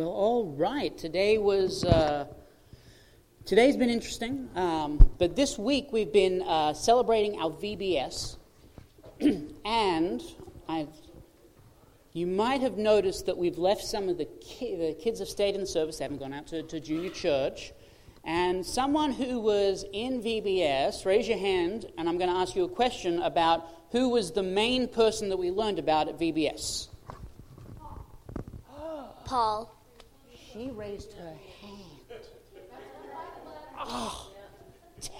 Well, all right. Today was uh, today's been interesting, um, but this week we've been uh, celebrating our VBS, and I've, you might have noticed that we've left some of the, ki- the kids have stayed in the service. They haven't gone out to, to junior church. And someone who was in VBS, raise your hand, and I'm going to ask you a question about who was the main person that we learned about at VBS. Paul. She raised her hand. Oh,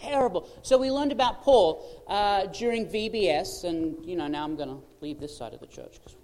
terrible. So we learned about Paul uh, during VBS, and you know now I'm going to leave this side of the church because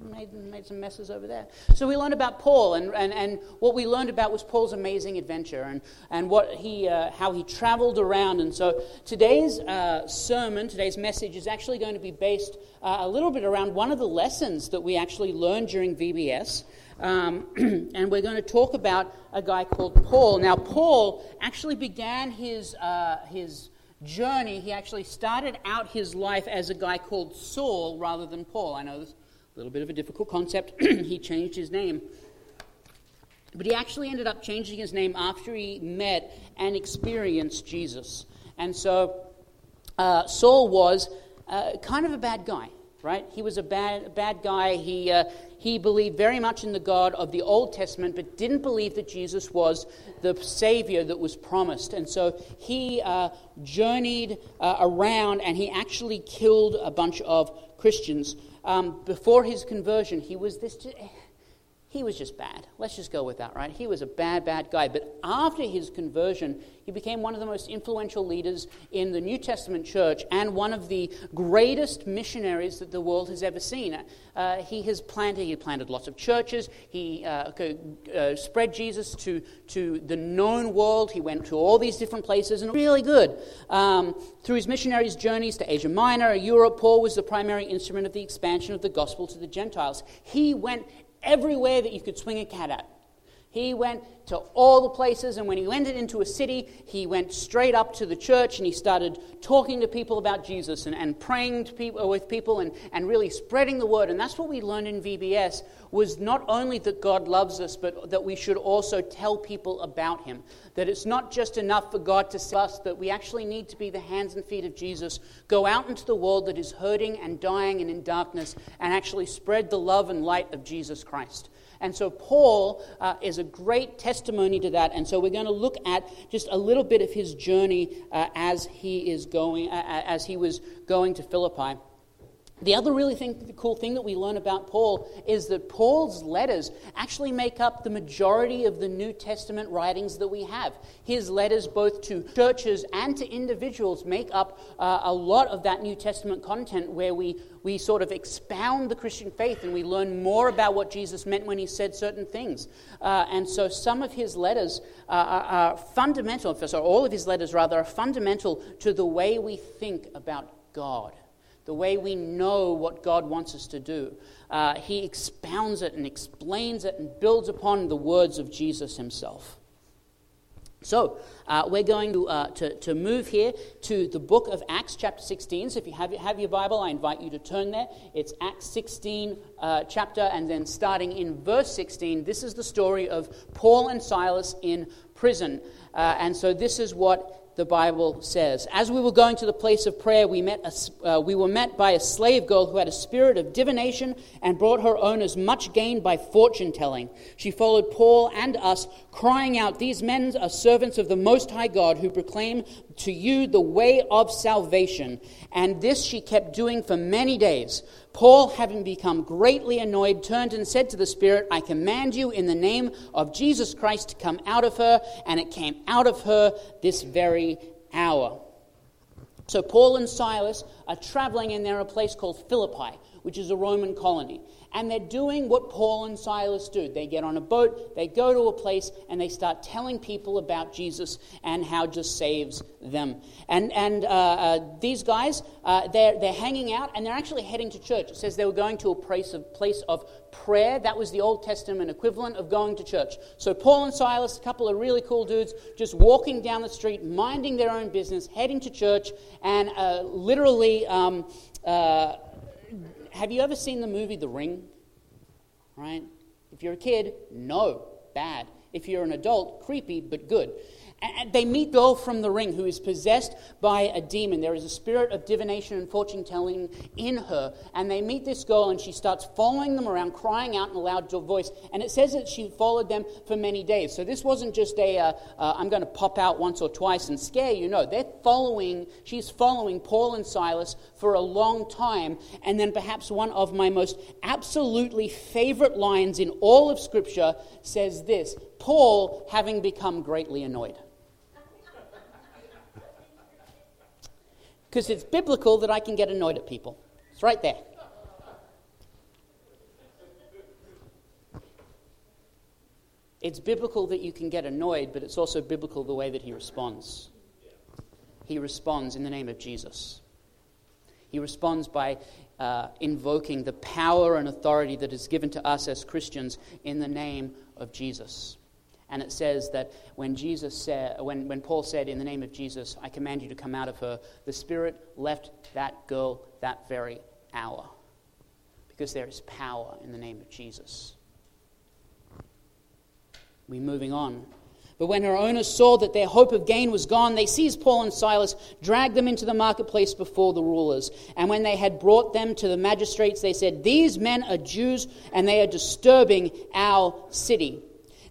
made, made some messes over there. So we learned about Paul, and, and, and what we learned about was Paul's amazing adventure and, and what he, uh, how he traveled around. And so today's uh, sermon, today's message, is actually going to be based uh, a little bit around one of the lessons that we actually learned during VBS. Um, and we're going to talk about a guy called Paul. Now, Paul actually began his, uh, his journey, he actually started out his life as a guy called Saul rather than Paul. I know this little bit of a difficult concept. he changed his name. But he actually ended up changing his name after he met and experienced Jesus. And so uh, Saul was uh, kind of a bad guy, right? He was a bad, bad guy. He, uh, he believed very much in the God of the Old Testament, but didn't believe that Jesus was the Savior that was promised. And so he uh, journeyed uh, around and he actually killed a bunch of Christians um, before his conversion, he was this. He was just bad. Let's just go with that, right? He was a bad, bad guy. But after his conversion, he became one of the most influential leaders in the New Testament church and one of the greatest missionaries that the world has ever seen. Uh, he has planted, he planted lots of churches. He uh, uh, spread Jesus to, to the known world. He went to all these different places and really good. Um, through his missionaries' journeys to Asia Minor, Europe, Paul was the primary instrument of the expansion of the gospel to the Gentiles. He went everywhere that you could swing a cat at. He went to all the places, and when he landed into a city, he went straight up to the church and he started talking to people about Jesus and, and praying people, with people and, and really spreading the word. And that's what we learned in VBS was not only that God loves us, but that we should also tell people about him. That it's not just enough for God to save us, that we actually need to be the hands and feet of Jesus, go out into the world that is hurting and dying and in darkness, and actually spread the love and light of Jesus Christ. And so Paul uh, is a great testimony to that. And so we're going to look at just a little bit of his journey uh, as he is going, uh, as he was going to Philippi. The other really thing, the cool thing that we learn about Paul is that Paul's letters actually make up the majority of the New Testament writings that we have. His letters, both to churches and to individuals, make up uh, a lot of that New Testament content where we, we sort of expound the Christian faith and we learn more about what Jesus meant when he said certain things. Uh, and so some of his letters are, are, are fundamental, so all of his letters rather, are fundamental to the way we think about God the way we know what God wants us to do. Uh, he expounds it and explains it and builds upon the words of Jesus himself. So, uh, we're going to, uh, to, to, move here to the book of Acts, chapter 16. So, if you have, have your Bible, I invite you to turn there. It's Acts 16, uh, chapter, and then starting in verse 16, this is the story of Paul and Silas in prison. Uh, and so, this is what the Bible says. As we were going to the place of prayer, we, met a, uh, we were met by a slave girl who had a spirit of divination and brought her owners much gain by fortune telling. She followed Paul and us, crying out, These men are servants of the Most High God who proclaim to you the way of salvation. And this she kept doing for many days. Paul, having become greatly annoyed, turned and said to the Spirit, I command you in the name of Jesus Christ to come out of her. And it came out of her this very hour. So Paul and Silas are traveling, and they're a place called Philippi, which is a Roman colony and they're doing what Paul and Silas do. They get on a boat, they go to a place, and they start telling people about Jesus and how just saves them. And, and uh, uh, these guys, uh, they're, they're hanging out and they're actually heading to church. It says they were going to a place of, place of prayer. That was the Old Testament equivalent of going to church. So Paul and Silas, a couple of really cool dudes, just walking down the street, minding their own business, heading to church, and uh, literally. Um, uh, have you ever seen the movie The Ring? Right? If you're a kid, no, bad. If you're an adult, creepy but good. And they meet Girl from the Ring, who is possessed by a demon. There is a spirit of divination and fortune telling in her. And they meet this girl, and she starts following them around, crying out in a loud voice. And it says that she followed them for many days. So this wasn't just a, uh, uh, I'm going to pop out once or twice and scare you. No, they're following, she's following Paul and Silas for a long time. And then perhaps one of my most absolutely favorite lines in all of Scripture says this Paul having become greatly annoyed. Because it's biblical that I can get annoyed at people. It's right there. It's biblical that you can get annoyed, but it's also biblical the way that he responds. He responds in the name of Jesus. He responds by uh, invoking the power and authority that is given to us as Christians in the name of Jesus. And it says that when Jesus said, when, when Paul said, In the name of Jesus, I command you to come out of her, the Spirit left that girl that very hour. Because there is power in the name of Jesus. We're moving on. But when her owners saw that their hope of gain was gone, they seized Paul and Silas, dragged them into the marketplace before the rulers. And when they had brought them to the magistrates, they said, These men are Jews, and they are disturbing our city.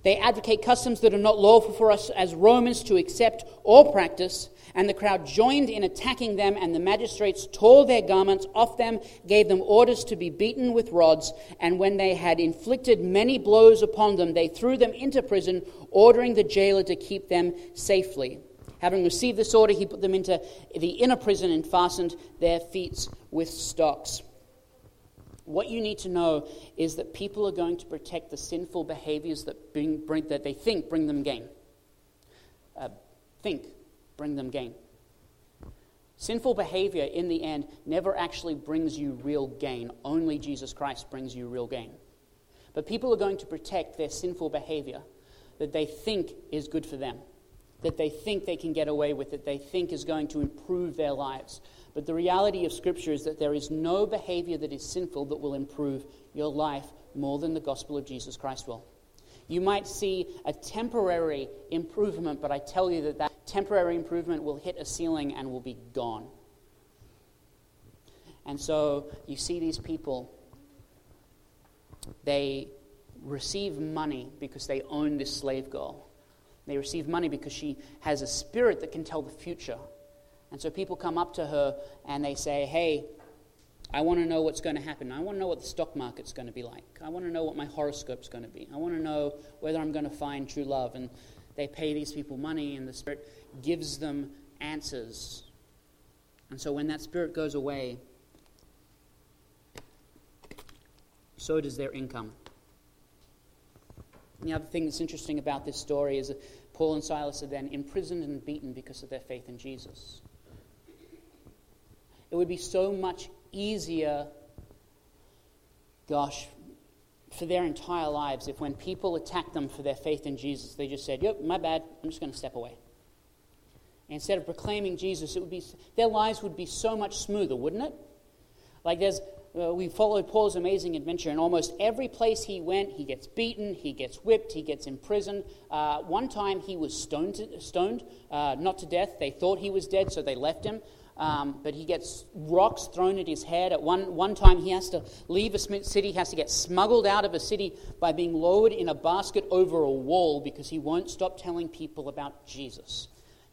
They advocate customs that are not lawful for us as Romans to accept or practice. And the crowd joined in attacking them, and the magistrates tore their garments off them, gave them orders to be beaten with rods. And when they had inflicted many blows upon them, they threw them into prison, ordering the jailer to keep them safely. Having received this order, he put them into the inner prison and fastened their feet with stocks. What you need to know is that people are going to protect the sinful behaviors that, bring, bring that they think bring them gain. Uh, think bring them gain. Sinful behavior, in the end, never actually brings you real gain. Only Jesus Christ brings you real gain. But people are going to protect their sinful behavior that they think is good for them, that they think they can get away with, that they think is going to improve their lives. But the reality of Scripture is that there is no behavior that is sinful that will improve your life more than the gospel of Jesus Christ will. You might see a temporary improvement, but I tell you that that temporary improvement will hit a ceiling and will be gone. And so you see these people, they receive money because they own this slave girl. They receive money because she has a spirit that can tell the future. And so people come up to her and they say, Hey, I want to know what's going to happen. I want to know what the stock market's going to be like. I want to know what my horoscope's going to be. I want to know whether I'm going to find true love. And they pay these people money, and the Spirit gives them answers. And so when that Spirit goes away, so does their income. And the other thing that's interesting about this story is that Paul and Silas are then imprisoned and beaten because of their faith in Jesus. It would be so much easier, gosh, for their entire lives if when people attacked them for their faith in Jesus, they just said, Yep, my bad, I'm just going to step away. instead of proclaiming Jesus, it would be, their lives would be so much smoother, wouldn't it? Like there's, uh, we followed Paul's amazing adventure, and almost every place he went, he gets beaten, he gets whipped, he gets imprisoned. Uh, one time he was stoned, stoned uh, not to death. They thought he was dead, so they left him. Um, but he gets rocks thrown at his head. At one, one time, he has to leave a city, has to get smuggled out of a city by being lowered in a basket over a wall because he won't stop telling people about Jesus.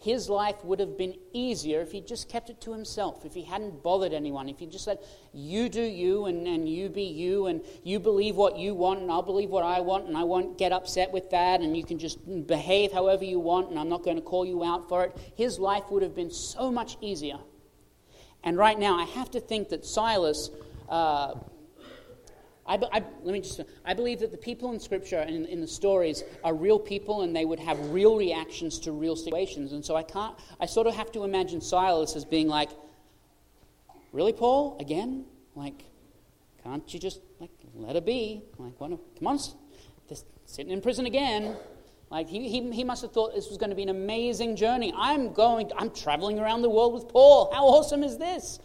His life would have been easier if he just kept it to himself, if he hadn't bothered anyone, if he just said, You do you and, and you be you, and you believe what you want, and I'll believe what I want, and I won't get upset with that, and you can just behave however you want, and I'm not going to call you out for it. His life would have been so much easier. And right now, I have to think that Silas. Uh, I, I, let me just. I believe that the people in Scripture and in, in, the stories are real people, and they would have real reactions to real situations. And so I can't. I sort of have to imagine Silas as being like, "Really, Paul? Again? Like, can't you just like let it be? Like, what, come on, just sitting in prison again." Like he, he, he must have thought this was going to be an amazing journey. I'm going, I'm traveling around the world with Paul. How awesome is this?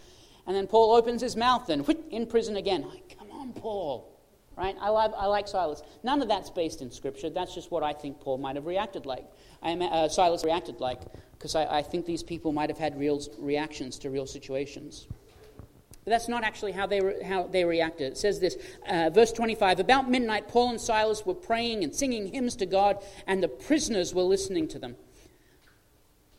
And then Paul opens his mouth and whoosh, in prison again. Like, on, Paul. right? I, love, I like Silas. None of that's based in Scripture. That's just what I think Paul might have reacted like. I, uh, Silas reacted like, because I, I think these people might have had real reactions to real situations. But that's not actually how they, re- how they reacted. It says this, uh, verse 25 About midnight, Paul and Silas were praying and singing hymns to God, and the prisoners were listening to them.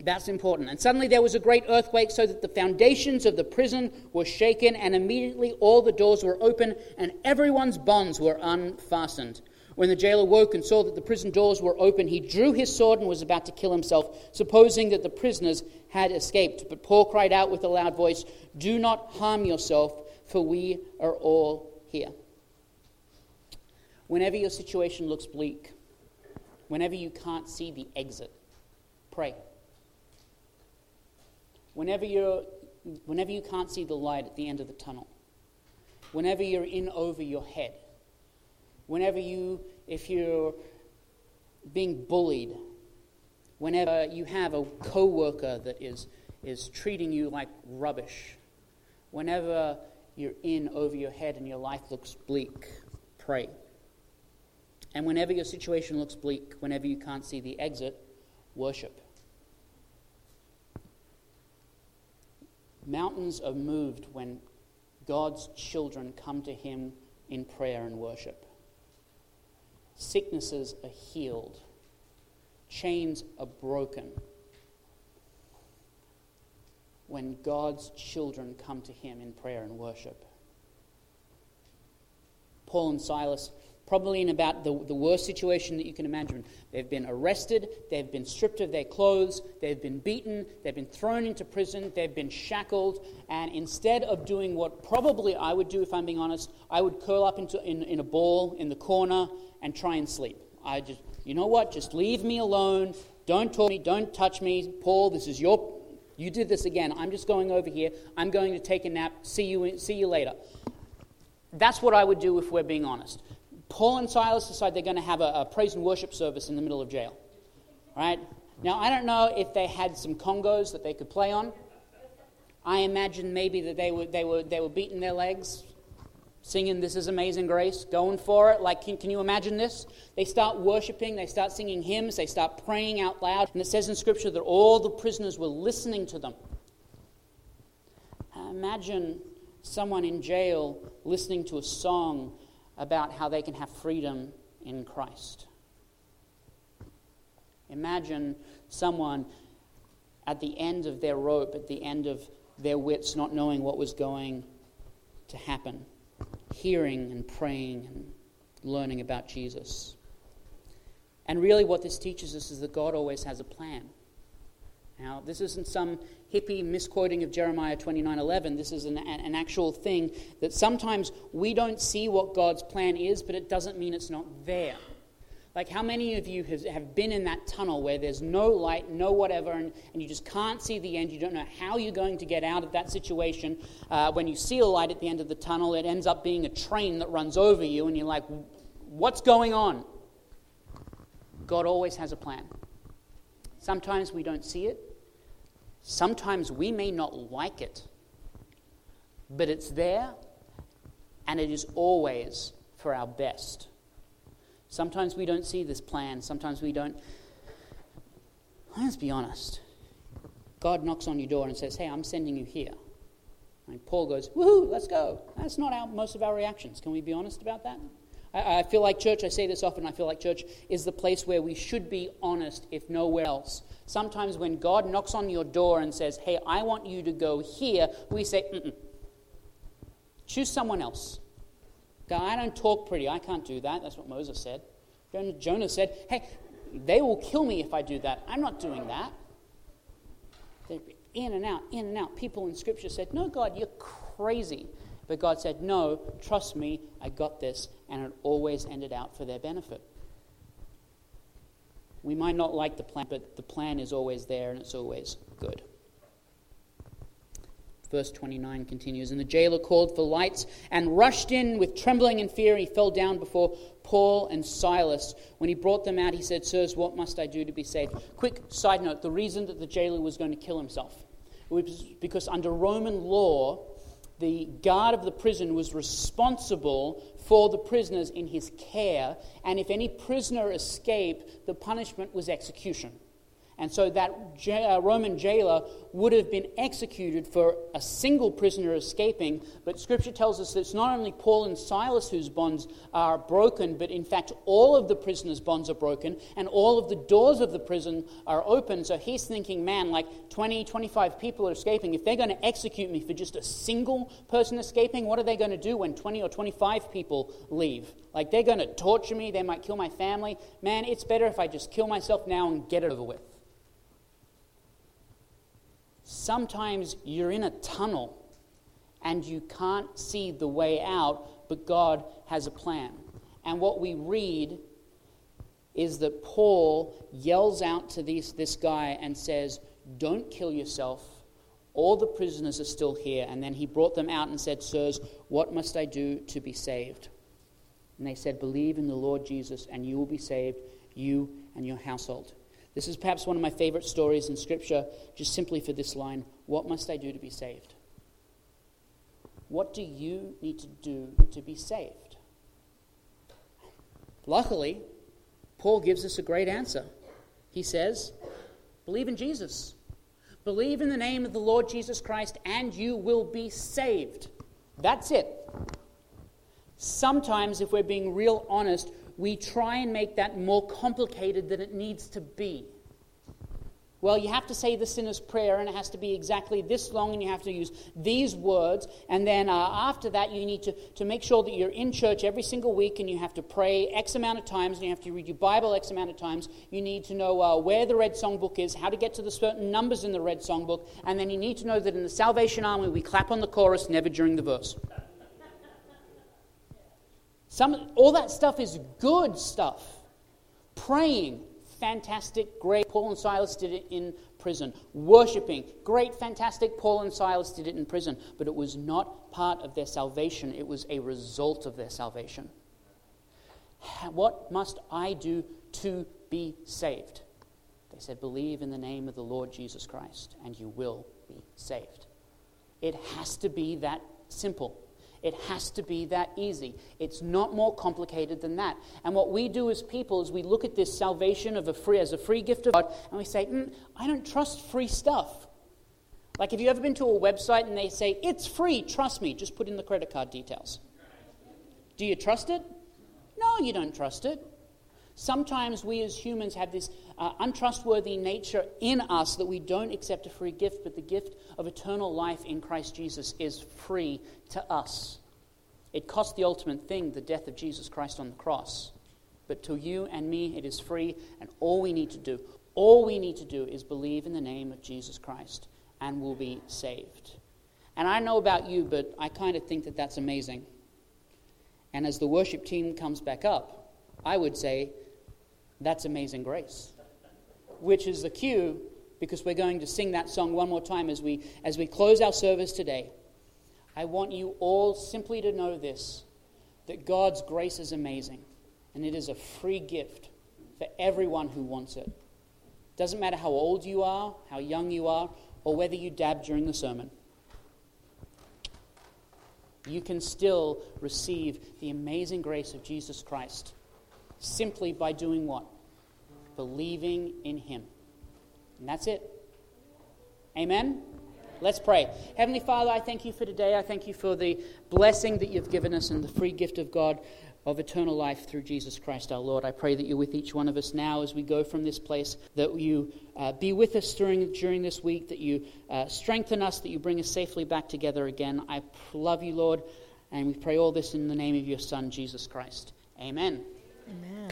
That's important. And suddenly there was a great earthquake, so that the foundations of the prison were shaken, and immediately all the doors were open, and everyone's bonds were unfastened. When the jailer woke and saw that the prison doors were open, he drew his sword and was about to kill himself, supposing that the prisoners had escaped. But Paul cried out with a loud voice, Do not harm yourself, for we are all here. Whenever your situation looks bleak, whenever you can't see the exit, pray. Whenever, you're, whenever you can't see the light at the end of the tunnel, whenever you're in over your head, whenever you, if you're being bullied, whenever you have a coworker that is, is treating you like rubbish, whenever you're in over your head and your life looks bleak, pray. And whenever your situation looks bleak, whenever you can't see the exit, worship. Mountains are moved when God's children come to Him in prayer and worship. Sicknesses are healed, chains are broken when God's children come to Him in prayer and worship. Paul and Silas probably in about the, the worst situation that you can imagine. They've been arrested, they've been stripped of their clothes, they've been beaten, they've been thrown into prison, they've been shackled, and instead of doing what probably I would do if I'm being honest, I would curl up into, in, in a ball in the corner and try and sleep. I just, you know what, just leave me alone, don't talk to me, don't touch me. Paul, this is your, you did this again. I'm just going over here, I'm going to take a nap, see you, see you later. That's what I would do if we're being honest. Paul and Silas decide they're going to have a, a praise and worship service in the middle of jail. Right? Now, I don't know if they had some congas that they could play on. I imagine maybe that they were, they were, they were beating their legs, singing This is Amazing Grace, going for it. Like, can, can you imagine this? They start worshiping, they start singing hymns, they start praying out loud. And it says in Scripture that all the prisoners were listening to them. Imagine someone in jail listening to a song about how they can have freedom in Christ. Imagine someone at the end of their rope, at the end of their wits, not knowing what was going to happen, hearing and praying and learning about Jesus. And really, what this teaches us is that God always has a plan. Now, this isn't some hippie misquoting of Jeremiah 29:11. This is an, an actual thing that sometimes we don't see what God's plan is, but it doesn't mean it's not there. Like, how many of you have, have been in that tunnel where there's no light, no whatever, and, and you just can't see the end? You don't know how you're going to get out of that situation. Uh, when you see a light at the end of the tunnel, it ends up being a train that runs over you, and you're like, what's going on? God always has a plan. Sometimes we don't see it, Sometimes we may not like it, but it's there and it is always for our best. Sometimes we don't see this plan. Sometimes we don't. Let's be honest. God knocks on your door and says, Hey, I'm sending you here. And Paul goes, Woohoo, let's go. That's not our, most of our reactions. Can we be honest about that? I, feel like church, I say this often, I feel like church is the place where we should be honest, if nowhere else. Sometimes when God knocks on your door and says, Hey, I want you to go here, we say, Mm-mm. Choose someone else. God, I don't talk pretty. I can't do that. That's what Moses said. Jonah said, Hey, they will kill me if I do that. I'm not doing that. In and out, in and out. People in Scripture said, No, God, you're crazy. But God said, No, trust me, I got this. And it always ended out for their benefit. We might not like the plan, but the plan is always there and it's always good. Verse 29 continues And the jailer called for lights and rushed in with trembling and fear. He fell down before Paul and Silas. When he brought them out, he said, Sirs, what must I do to be saved? Quick side note the reason that the jailer was going to kill himself was because under Roman law, the guard of the prison was responsible for the prisoners in his care, and if any prisoner escaped, the punishment was execution. And so that uh, Roman jailer would have been executed for a single prisoner escaping. But scripture tells us that it's not only Paul and Silas whose bonds are broken, but in fact, all of the prisoners' bonds are broken and all of the doors of the prison are open. So he's thinking, man, like 20, 25 people are escaping. If they're going to execute me for just a single person escaping, what are they going to do when 20 or 25 people leave? Like they're going to torture me, they might kill my family. Man, it's better if I just kill myself now and get it over with. Sometimes you're in a tunnel and you can't see the way out, but God has a plan. And what we read is that Paul yells out to this, this guy and says, Don't kill yourself. All the prisoners are still here. And then he brought them out and said, Sirs, what must I do to be saved? And they said, Believe in the Lord Jesus, and you will be saved, you and your household. This is perhaps one of my favorite stories in Scripture, just simply for this line What must I do to be saved? What do you need to do to be saved? Luckily, Paul gives us a great answer. He says, Believe in Jesus. Believe in the name of the Lord Jesus Christ, and you will be saved. That's it. Sometimes, if we're being real honest, we try and make that more complicated than it needs to be. Well, you have to say the sinner's prayer, and it has to be exactly this long, and you have to use these words. And then uh, after that, you need to, to make sure that you're in church every single week, and you have to pray X amount of times, and you have to read your Bible X amount of times. You need to know uh, where the red songbook is, how to get to the certain numbers in the red songbook, and then you need to know that in the Salvation Army, we clap on the chorus, never during the verse. Some, all that stuff is good stuff. Praying, fantastic, great. Paul and Silas did it in prison. Worshipping, great, fantastic. Paul and Silas did it in prison. But it was not part of their salvation, it was a result of their salvation. What must I do to be saved? They said, Believe in the name of the Lord Jesus Christ, and you will be saved. It has to be that simple. It has to be that easy. It's not more complicated than that. And what we do as people is we look at this salvation of a free, as a free gift of God and we say, mm, I don't trust free stuff. Like, have you ever been to a website and they say, it's free, trust me, just put in the credit card details? Do you trust it? No, you don't trust it. Sometimes we as humans have this uh, untrustworthy nature in us that we don't accept a free gift, but the gift of eternal life in Christ Jesus is free to us. It cost the ultimate thing, the death of Jesus Christ on the cross. But to you and me, it is free, and all we need to do, all we need to do is believe in the name of Jesus Christ, and we'll be saved. And I know about you, but I kind of think that that's amazing. And as the worship team comes back up, I would say, that's amazing grace. Which is the cue because we're going to sing that song one more time as we, as we close our service today. I want you all simply to know this that God's grace is amazing, and it is a free gift for everyone who wants it. Doesn't matter how old you are, how young you are, or whether you dab during the sermon. You can still receive the amazing grace of Jesus Christ simply by doing what? Believing in Him. And that's it. Amen? Let's pray. Heavenly Father, I thank you for today. I thank you for the blessing that you've given us and the free gift of God of eternal life through Jesus Christ our Lord. I pray that you're with each one of us now as we go from this place, that you uh, be with us during, during this week, that you uh, strengthen us, that you bring us safely back together again. I love you, Lord, and we pray all this in the name of your Son, Jesus Christ. Amen. Amen.